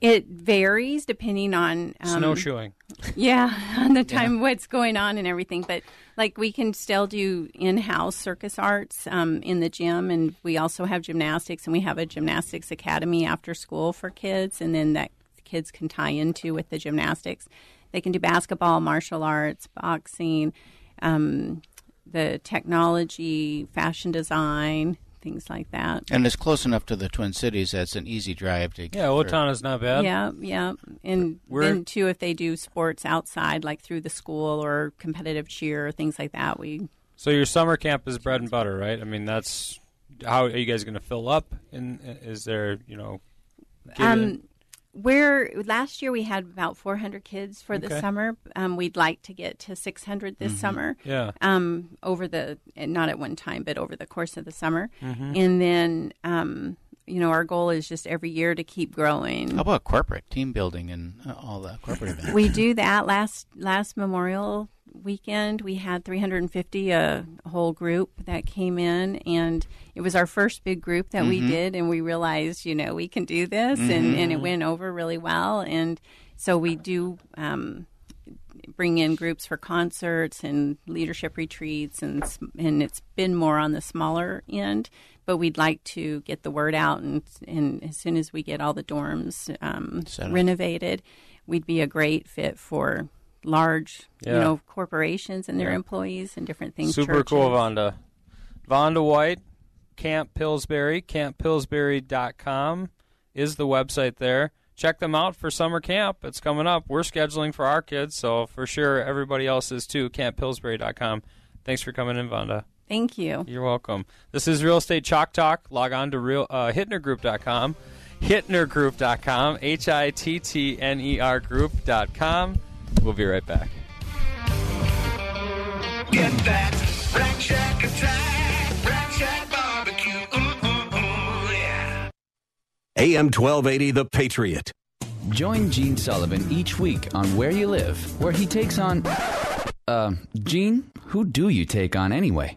It varies depending on um, Snowshoeing. Yeah, on the time what's going on and everything. But like we can still do in-house circus arts um, in the gym, and we also have gymnastics, and we have a gymnastics academy after school for kids, and then that kids can tie into with the gymnastics. They can do basketball, martial arts, boxing, um, the technology, fashion design, things like that. And it's close enough to the Twin Cities that it's an easy drive to. Yeah, Owatonna is not bad. Yeah, yeah, and We're- then too, if they do sports outside, like through the school or competitive cheer or things like that, we So your summer camp is bread and butter, right? I mean, that's how are you guys going to fill up? And is there, you know, um where last year we had about 400 kids for the summer. Um, we'd like to get to 600 this Mhm. summer. Yeah. Um, over the not at one time, but over the course of the summer, Mhm. and then um, you know, our goal is just every year to keep growing. How about corporate team building and uh, all the corporate events? we do that last last Memorial weekend. We had 350 a whole group that came in, and it was our first big group that we Mhm. did, and we realized, you know, we can do this, and, and it went over really well, and so we do. Um, bring in groups for concerts and leadership retreats and and it's been more on the smaller end but we'd like to get the word out and and as soon as we get all the dorms um, renovated we'd be a great fit for large Yeah. you know corporations and their Yeah. employees and different things Super cool. Vonda. Vonda White, Camp Pillsbury, camppillsbury.com is the website there. Check them out for summer camp. It's coming up. We're scheduling for our kids, so for sure everybody else is too. camppillsbury.com. Thanks for coming in, Vonda. Thank you You're welcome. This is Real Estate Chalk Talk. Log on to real uh, hittnergroup.com, hittnergroup.com, H I T T N E R group.com. We'll be right back. Get that Rack Shack attack, Rack Shack barbecue. Ooh, ooh, ooh, yeah. AM 1280, The Patriot. Join Gene Sullivan each week on Where You Live, where he takes on. Uh, Gene, who do you take on anyway?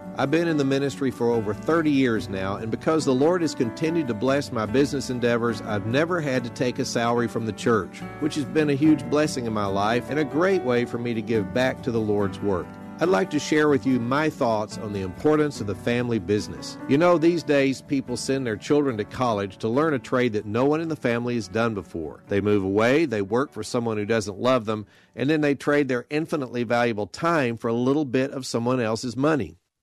I've been in the ministry for over 30 years now, and because the Lord has continued to bless my business endeavors, I've never had to take a salary from the church, which has been a huge blessing in my life and a great way for me to give back to the Lord's work. I'd like to share with you my thoughts on the importance of the family business. You know, these days people send their children to college to learn a trade that no one in the family has done before. They move away, they work for someone who doesn't love them, and then they trade their infinitely valuable time for a little bit of someone else's money.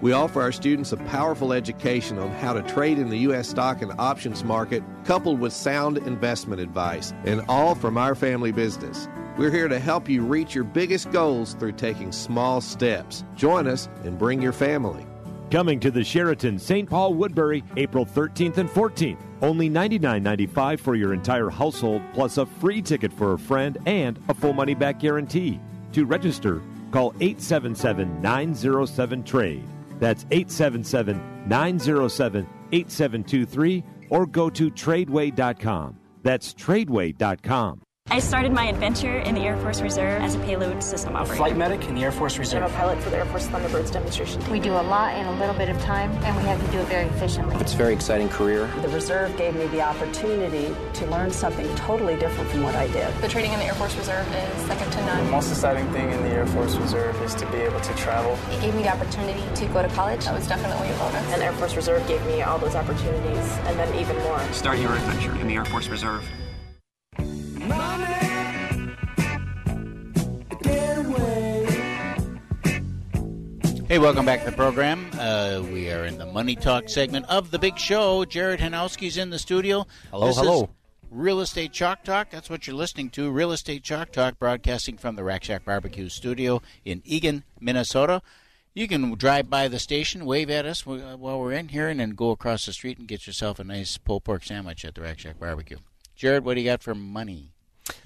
We offer our students a powerful education on how to trade in the U.S. stock and options market, coupled with sound investment advice, and all from our family business. We're here to help you reach your biggest goals through taking small steps. Join us and bring your family. Coming to the Sheraton St. Paul Woodbury April 13th and 14th. Only $99.95 for your entire household, plus a free ticket for a friend and a full money back guarantee. To register, call 877 907 TRADE. That's 877 907 8723 or go to tradeway.com. That's tradeway.com. I started my adventure in the Air Force Reserve as a payload system operator. Flight medic in the Air Force Reserve. I'm a pilot for the Air Force Thunderbirds demonstration team. We do a lot in a little bit of time, and we have to do it very efficiently. It's a very exciting career. The reserve gave me the opportunity to learn something totally different from what I did. The training in the Air Force Reserve is second to none. The most exciting thing in the Air Force Reserve is to be able to travel. It gave me the opportunity to go to college. That was definitely a bonus. And Air Force Reserve gave me all those opportunities, and then even more. Start your adventure in the Air Force Reserve. Hey, welcome back to the program. Uh, we are in the Money Talk segment of the big show. Jared Kuharski's in the studio. Hello, This hello. is Real Estate Chalk Talk. That's what you're listening to. Real Estate Chalk Talk, broadcasting from the Rack Shack Barbecue Studio in Eagan, Minnesota. You can drive by the station, wave at us while we're in here, and then go across the street and get yourself a nice pulled pork sandwich at the Rack Shack Barbecue. Jared, what do you got for money?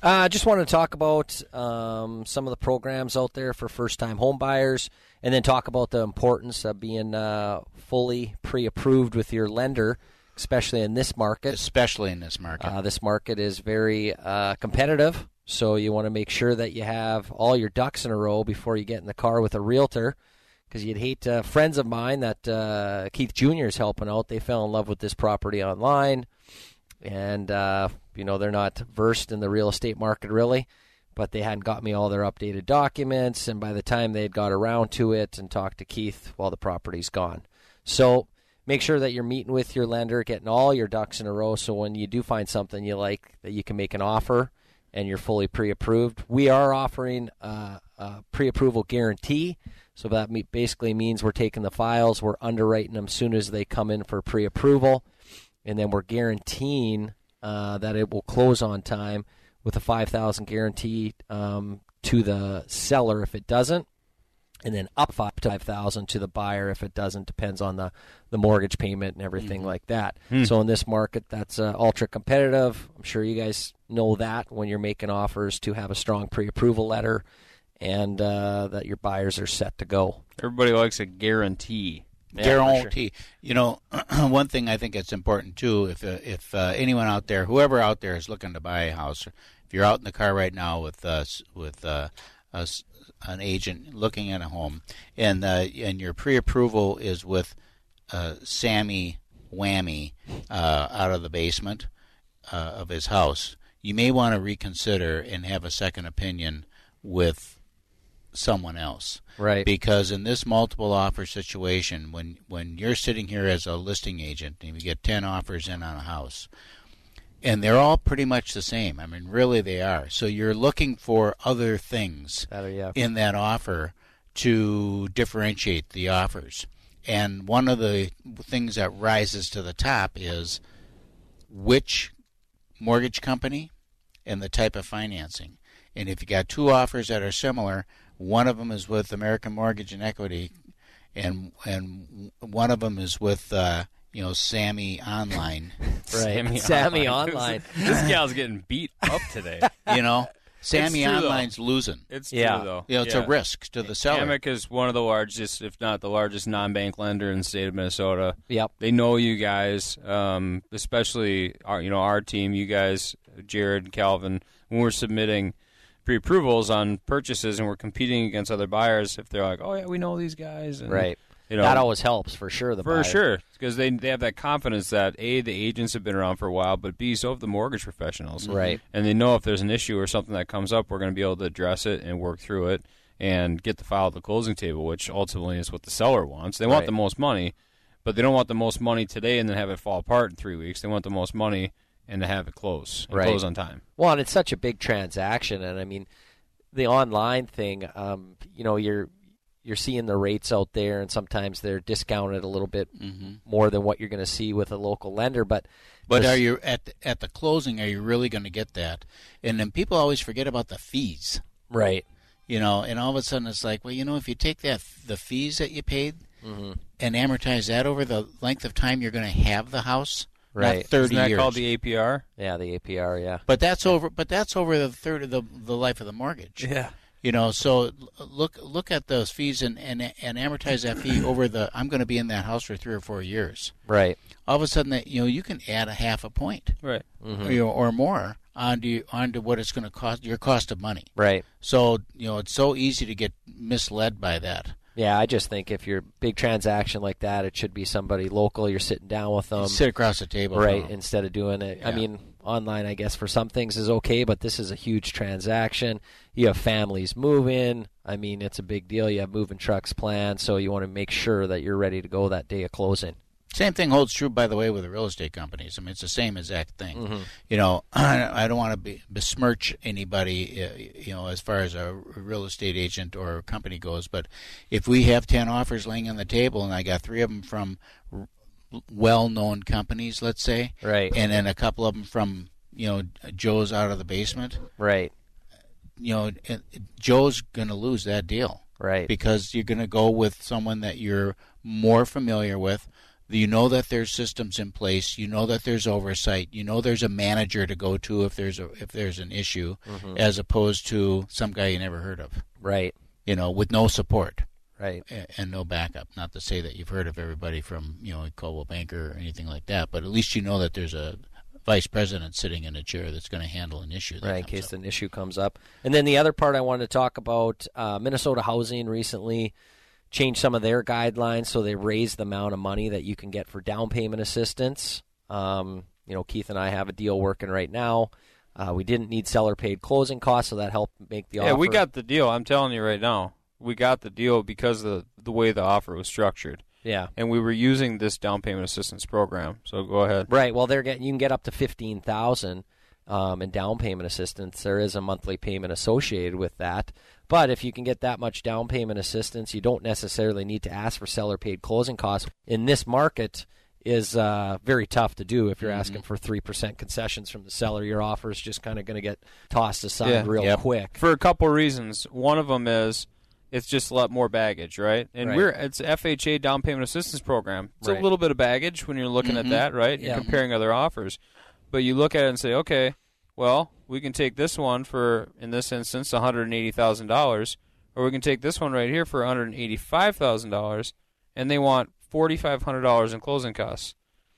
I uh, just wanted to talk about um, some of the programs out there for first-time home buyers, and then talk about the importance of being uh, fully pre-approved with your lender, especially in this market. Especially in this market, uh, this market is very uh, competitive, so you want to make sure that you have all your ducks in a row before you get in the car with a realtor. Because you'd hate uh, friends of mine that uh, Keith Jr. is helping out. They fell in love with this property online and uh, you know they're not versed in the real estate market really but they hadn't got me all their updated documents. And by the time they'd got around to it and talked to keith well the property's gone. So make sure that you're meeting with your lender getting all your ducks in a row. So when you do find something you like that you can make an offer and you're fully pre-approved we are offering uh, a pre-approval guarantee. So that basically means we're taking the files we're underwriting them as soon as they come in for pre-approval and then we're guaranteeing uh, that it will close on time with a five thousand guarantee um, to the seller if it doesn't, and then up five to five thousand to the buyer if it doesn't. Depends on the the mortgage payment and everything Mhm. like that. Hmm. So in this market, that's uh, ultra competitive. I'm sure you guys know that when you're making offers to have a strong pre-approval letter, and uh, that your buyers are set to go. Everybody likes a guarantee. Guarantee. You know, one thing I think it's important too. If uh, if uh, anyone out there, whoever out there is looking to buy a house, If you're out in the car right now with us with uh, us, an agent looking at a home, and uh, and your pre-approval is with uh, Sammy Whammy uh, out of the basement uh, of his house, you may want to reconsider and have a second opinion with someone else. Right. Because in this multiple offer situation, when when you're sitting here as a listing agent and you get ten offers in on a house, and they're all pretty much the same. I mean, really, they are. So you're looking for other things yeah. in that offer to differentiate the offers. And one of the things that rises to the top is which mortgage company and the type of financing. And if you got two offers that are similar, one of them is with American Mortgage and Equity, and and one of them is with uh, you know Sammy Online. Right. Sammy Online. this gal's getting beat up today. You know, Sammy It's true, though. Online's losing. It's Yeah. true though. You know, it's a risk to the seller. Amic is one of the largest, if not the largest, non-bank lender in the state of Minnesota. Yep. They know you guys, um, especially our, you know, our team. You guys, Jared, and Calvin, when we're submitting pre-approvals on purchases and we're competing against other buyers, if they're like, "Oh yeah, we know these guys," and, Right. You know, that always helps for sure. The for buyer. sure, because they they have that confidence that a the agents have been around for a while, but b so have the mortgage professionals, Right. And they know if there's an issue or something that comes up, we're going to be able to address it and work through it and get the file at the closing table, which ultimately is what the seller wants. They want Right. the most money, but they don't want the most money today and then have it fall apart in three weeks. They want the most money and to have it close and Right. close on time. Well, and it's such a big transaction, and I mean, the online thing. Um, you know, you're you're seeing the rates out there, and sometimes they're discounted a little bit more than what you're going to see with a local lender. But But the- are you at the, at the closing? Are you really going to get that? And then people always forget about the fees, right? You know, and all of a sudden it's like, well, you know, if you take that the fees that you paid Mhm. and amortize that over the length of time you're going to have the house, not Right. thirty Isn't that years. called the APR? Yeah, the APR. Yeah. But that's over. But that's over the third of the the life of the mortgage. Yeah. You know, so look look at those fees and and, and amortize that fee over the. I'm going to be in that house for three or four years. Right. All of a sudden, that you know, you can add a half a point, Right. Mhm. you know, or more onto onto what it's going to cost your cost of money. Right. So you know, it's so easy to get misled by that. Yeah, I just think if you're big transaction like that, it should be somebody local. You're sitting down with them, Sit across the table right? Instead of doing it. I mean, online, I guess for some things is okay, but this is a huge transaction. You have families moving. I mean, it's a big deal. You have moving trucks planned, so you want to make sure that you're ready to go that day of closing. Same thing holds true, by the way, with the real estate companies. I mean, it's the same exact thing. Mhm. You know, I don't want to be, besmirch anybody, you know, as far as a real estate agent or company goes. But if we have ten offers laying on the table, and I got three of them from well-known companies, let's say, Right. and then a couple of them from you know Joe's out of the basement, Right. you know, Joe's going to lose that deal. Right. Because you're going to go with someone that you're more familiar with. You know that there's systems in place. You know that there's oversight. You know there's a manager to go to if there's a if there's an issue, Mhm. as opposed to some guy you never heard of. Right. You know, with no support. Right. And no backup. Not to say that you've heard of everybody from you know a Coldwell Banker or anything like that, but at least you know that there's a vice president sitting in a chair that's going to handle an issue. Right, in case an issue comes up. And then the other part I wanted to talk about uh, Minnesota Housing recently changed some of their guidelines, so they raise the amount of money that you can get for down payment assistance. Um, you know, Keith and I have a deal working right now. Uh, we didn't need seller paid closing costs, so that helped make the yeah, offer. Yeah, we got the deal. I'm telling you right now, we got the deal because of the, the way the offer was structured. Yeah. and we were using this down payment assistance program. So go ahead. Right. Well, they're getting you can get up to fifteen thousand um, in down payment assistance. There is a monthly payment associated with that. But if you can get that much down payment assistance, you don't necessarily need to ask for seller paid closing costs. In this market, is uh, very tough to do if you're Mm-hmm. asking for three percent concessions from the seller. Your offer is just kind of going to get tossed aside real quick. For a couple reasons. One of them is it's just a lot more baggage, right? And Right. we're it's FHA down payment assistance program. It's Right. a little bit of baggage when you're looking Mhm. at that, right? You're Yeah. comparing other offers. But you look at it and say, okay, well, we can take this one for in this instance $180,000 or we can take this one right here for $185,000 and they want $4500 in closing costs.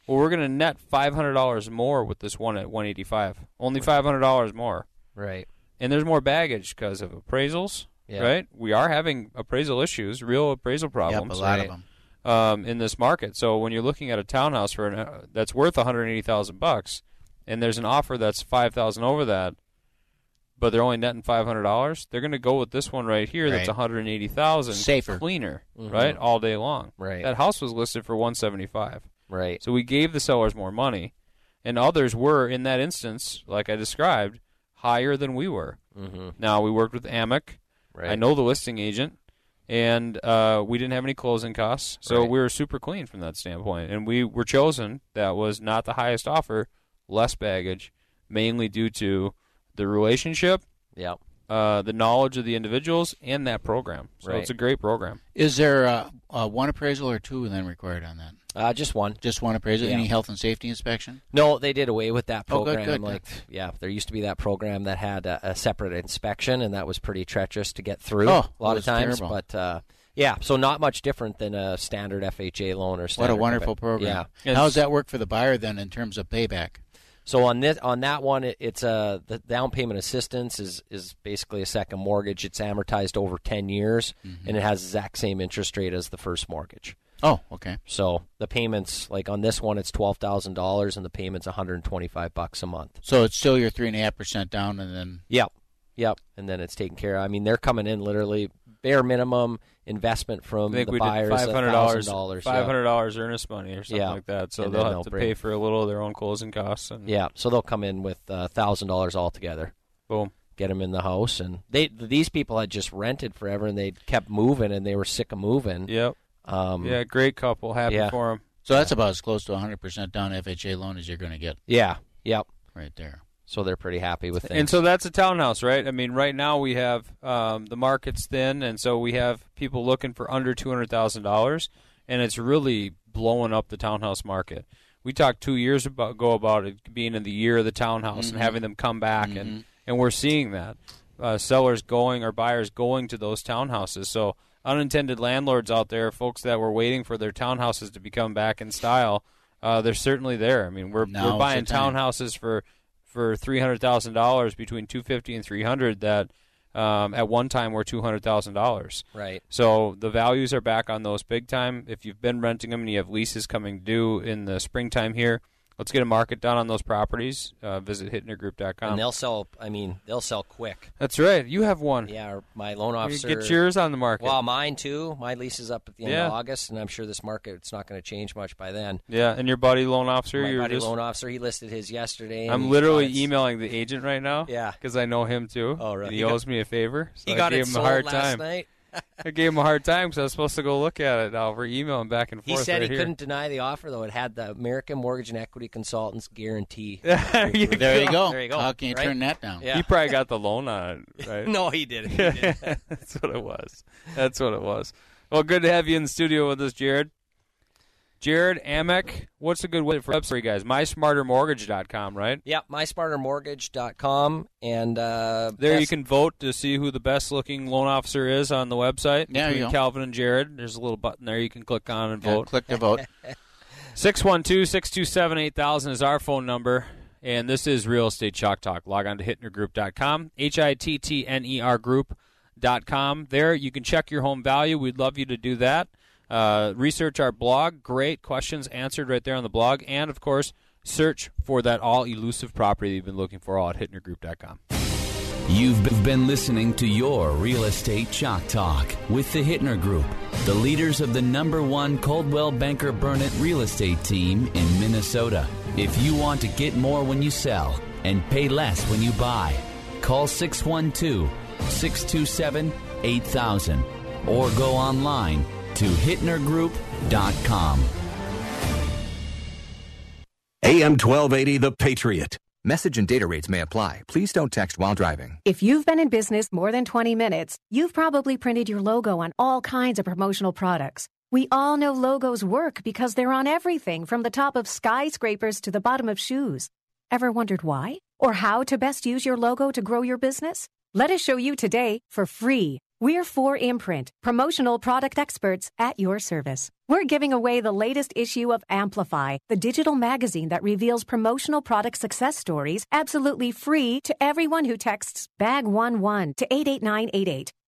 Well, we're going to net $500 more with this one at 185. Only $500 more. Right. And there's more baggage because of appraisals. Yeah. Right. We are having appraisal issues, real appraisal problems. lot of them. Um, in this market. So when you're looking at a townhouse for an, uh, that's worth 180,000 bucks, and there's an offer that's 5,000 over that, but they're only netting $500, they're going to go with this one right here that's Right. 180,000 Safer. cleaner, Mhm. right? All day long. Right. That house was listed for 175. Right. So we gave the sellers more money, and others were in that instance, like I described, higher than we were. Mhm. Now we worked with Amic. Right. I know the listing agent, and uh, we didn't have any closing costs, so Right. we were super clean from that standpoint. And we were chosen. That was not the highest offer, less baggage, mainly due to the relationship, Yep. uh, the knowledge of the individuals, and that program. So Right. it's a great program. Is there uh, uh, one appraisal or two then required on that? Uh, just one. Just one appraisal. Yeah. Any health and safety inspection? No, they did away with that Oh, good, program. good, like, good. yeah, there used to be that program that had a, a separate inspection, and that was pretty treacherous to get through Oh, a lot it of times. terrible. But uh, yeah, so not much different than a standard FHA loan or What standard a wonderful credit. program. Yeah. How does that work for the buyer then in terms of payback? So on this on that one, it, it's a the down payment assistance is is basically a second mortgage. It's amortized over ten years, Mm-hmm. and it has the exact same interest rate as the first mortgage. Oh, okay. So the payments, like on this one, it's twelve thousand dollars, and the payments one hundred and twenty five bucks a month. So it's still your three and a half percent down, and then Yep, yep, and then it's taken care of. I mean, they're coming in literally bare minimum investment from I think the we buyers, five hundred dollars, dollars, five hundred dollars earnest money or something Yeah. like that. So And they'll have they'll to bring- pay for a little of their own closing costs. And Yeah, so they'll come in with thousand dollars altogether. Boom. Get them in the house, and they these people had just rented forever, and they kept moving, and they were sick of moving. Yep. Um, yeah, great couple. Happy yeah. for them. so that's about as close to 100% down FHA loan as you're going to get Yeah. Yep. right there. So they're pretty happy with things. And so that's a townhouse, right? I mean, right now we have um, the market's thin, and so we have people looking for under two hundred thousand dollars, and it's really blowing up the townhouse market. We talked two years about, ago about it being in the year of the townhouse Mhm. and having them come back, Mhm. and and we're seeing that uh, sellers going or buyers going to those townhouses. So unintended landlords out there, folks that were waiting for their townhouses to become back in style, uh, they're certainly there. I mean, we're Now's we're buying townhouses for for three hundred thousand dollars between two fifty and three hundred that um, at one time were two hundred thousand dollars. Right. So the values are back on those big time. If you've been renting them and you have leases coming due in the springtime here, let's get a market done on those properties. Uh, visit hittnergroup.com. and they'll sell. I mean, they'll sell quick. That's right. You have one. Yeah, my loan You officer. Get yours on the market. Well, mine too. My lease is up at the end Yeah. of August, and I'm sure this market it's not going to change much by then. yeah, and your buddy loan officer. My buddy just, loan officer, he listed his yesterday. I'm literally emailing the agent right now. Yeah. because I know him too. Oh, right. And he, He got- owes me a favor. So He I got gave it him sold a hard last time. night. I gave him a hard time because I was supposed to go look at it. Now we're emailing back and forth. He said right he here. couldn't deny the offer though. It had the American Mortgage and Equity Consultants guarantee. there you There you go. There you go. How can you right? turn that down? Yeah. He probably got the loan on it, right? no, he didn't. He didn't. That's what it was. That's what it was. Well, good to have you in the studio with us, Jared. Jared Amick, what's a good way for website, guys? MySmarterMortgage.com, right? Yep, mysmartermortgage.com. And uh, There you can vote to see who the best looking loan officer is on the website. There you between. Calvin and Jared. There's a little button there you can click on and Yeah, vote. click to vote. 612 627 8000 is our phone number. And this is Real Estate Chalk Talk. Log on to hittnergroup.com, H I T T N E R group.com. There you can check your home value. We'd love you to do that. Uh, research our blog. Great questions answered right there on the blog. And, of course, search for that all elusive property you've been looking for all at hittnergroup.com. You've been listening to your Real Estate Chalk Talk with the Hittner Group, the leaders of the number one Coldwell Banker Burnet real estate team in Minnesota. If you want to get more when you sell and pay less when you buy, call 612 627 8000 or go online to hittnergroup.com. AM 1280, The Patriot. Message and data rates may apply. Please don't text while driving. If you've been in business more than 20 minutes, you've probably printed your logo on all kinds of promotional products. We all know logos work because they're on everything from the top of skyscrapers to the bottom of shoes. Ever wondered why? Or how to best use your logo to grow your business? Let us show you today for free. We're 4imprint, promotional product experts at your service. We're giving away the latest issue of Amplify, the digital magazine that reveals promotional product success stories absolutely free to everyone who texts BAG11 to 88988.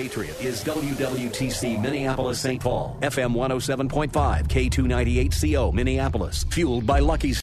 Patriot is WWTC Minneapolis St. Paul, FM 107.5, K298CO Minneapolis, fueled by Lucky's.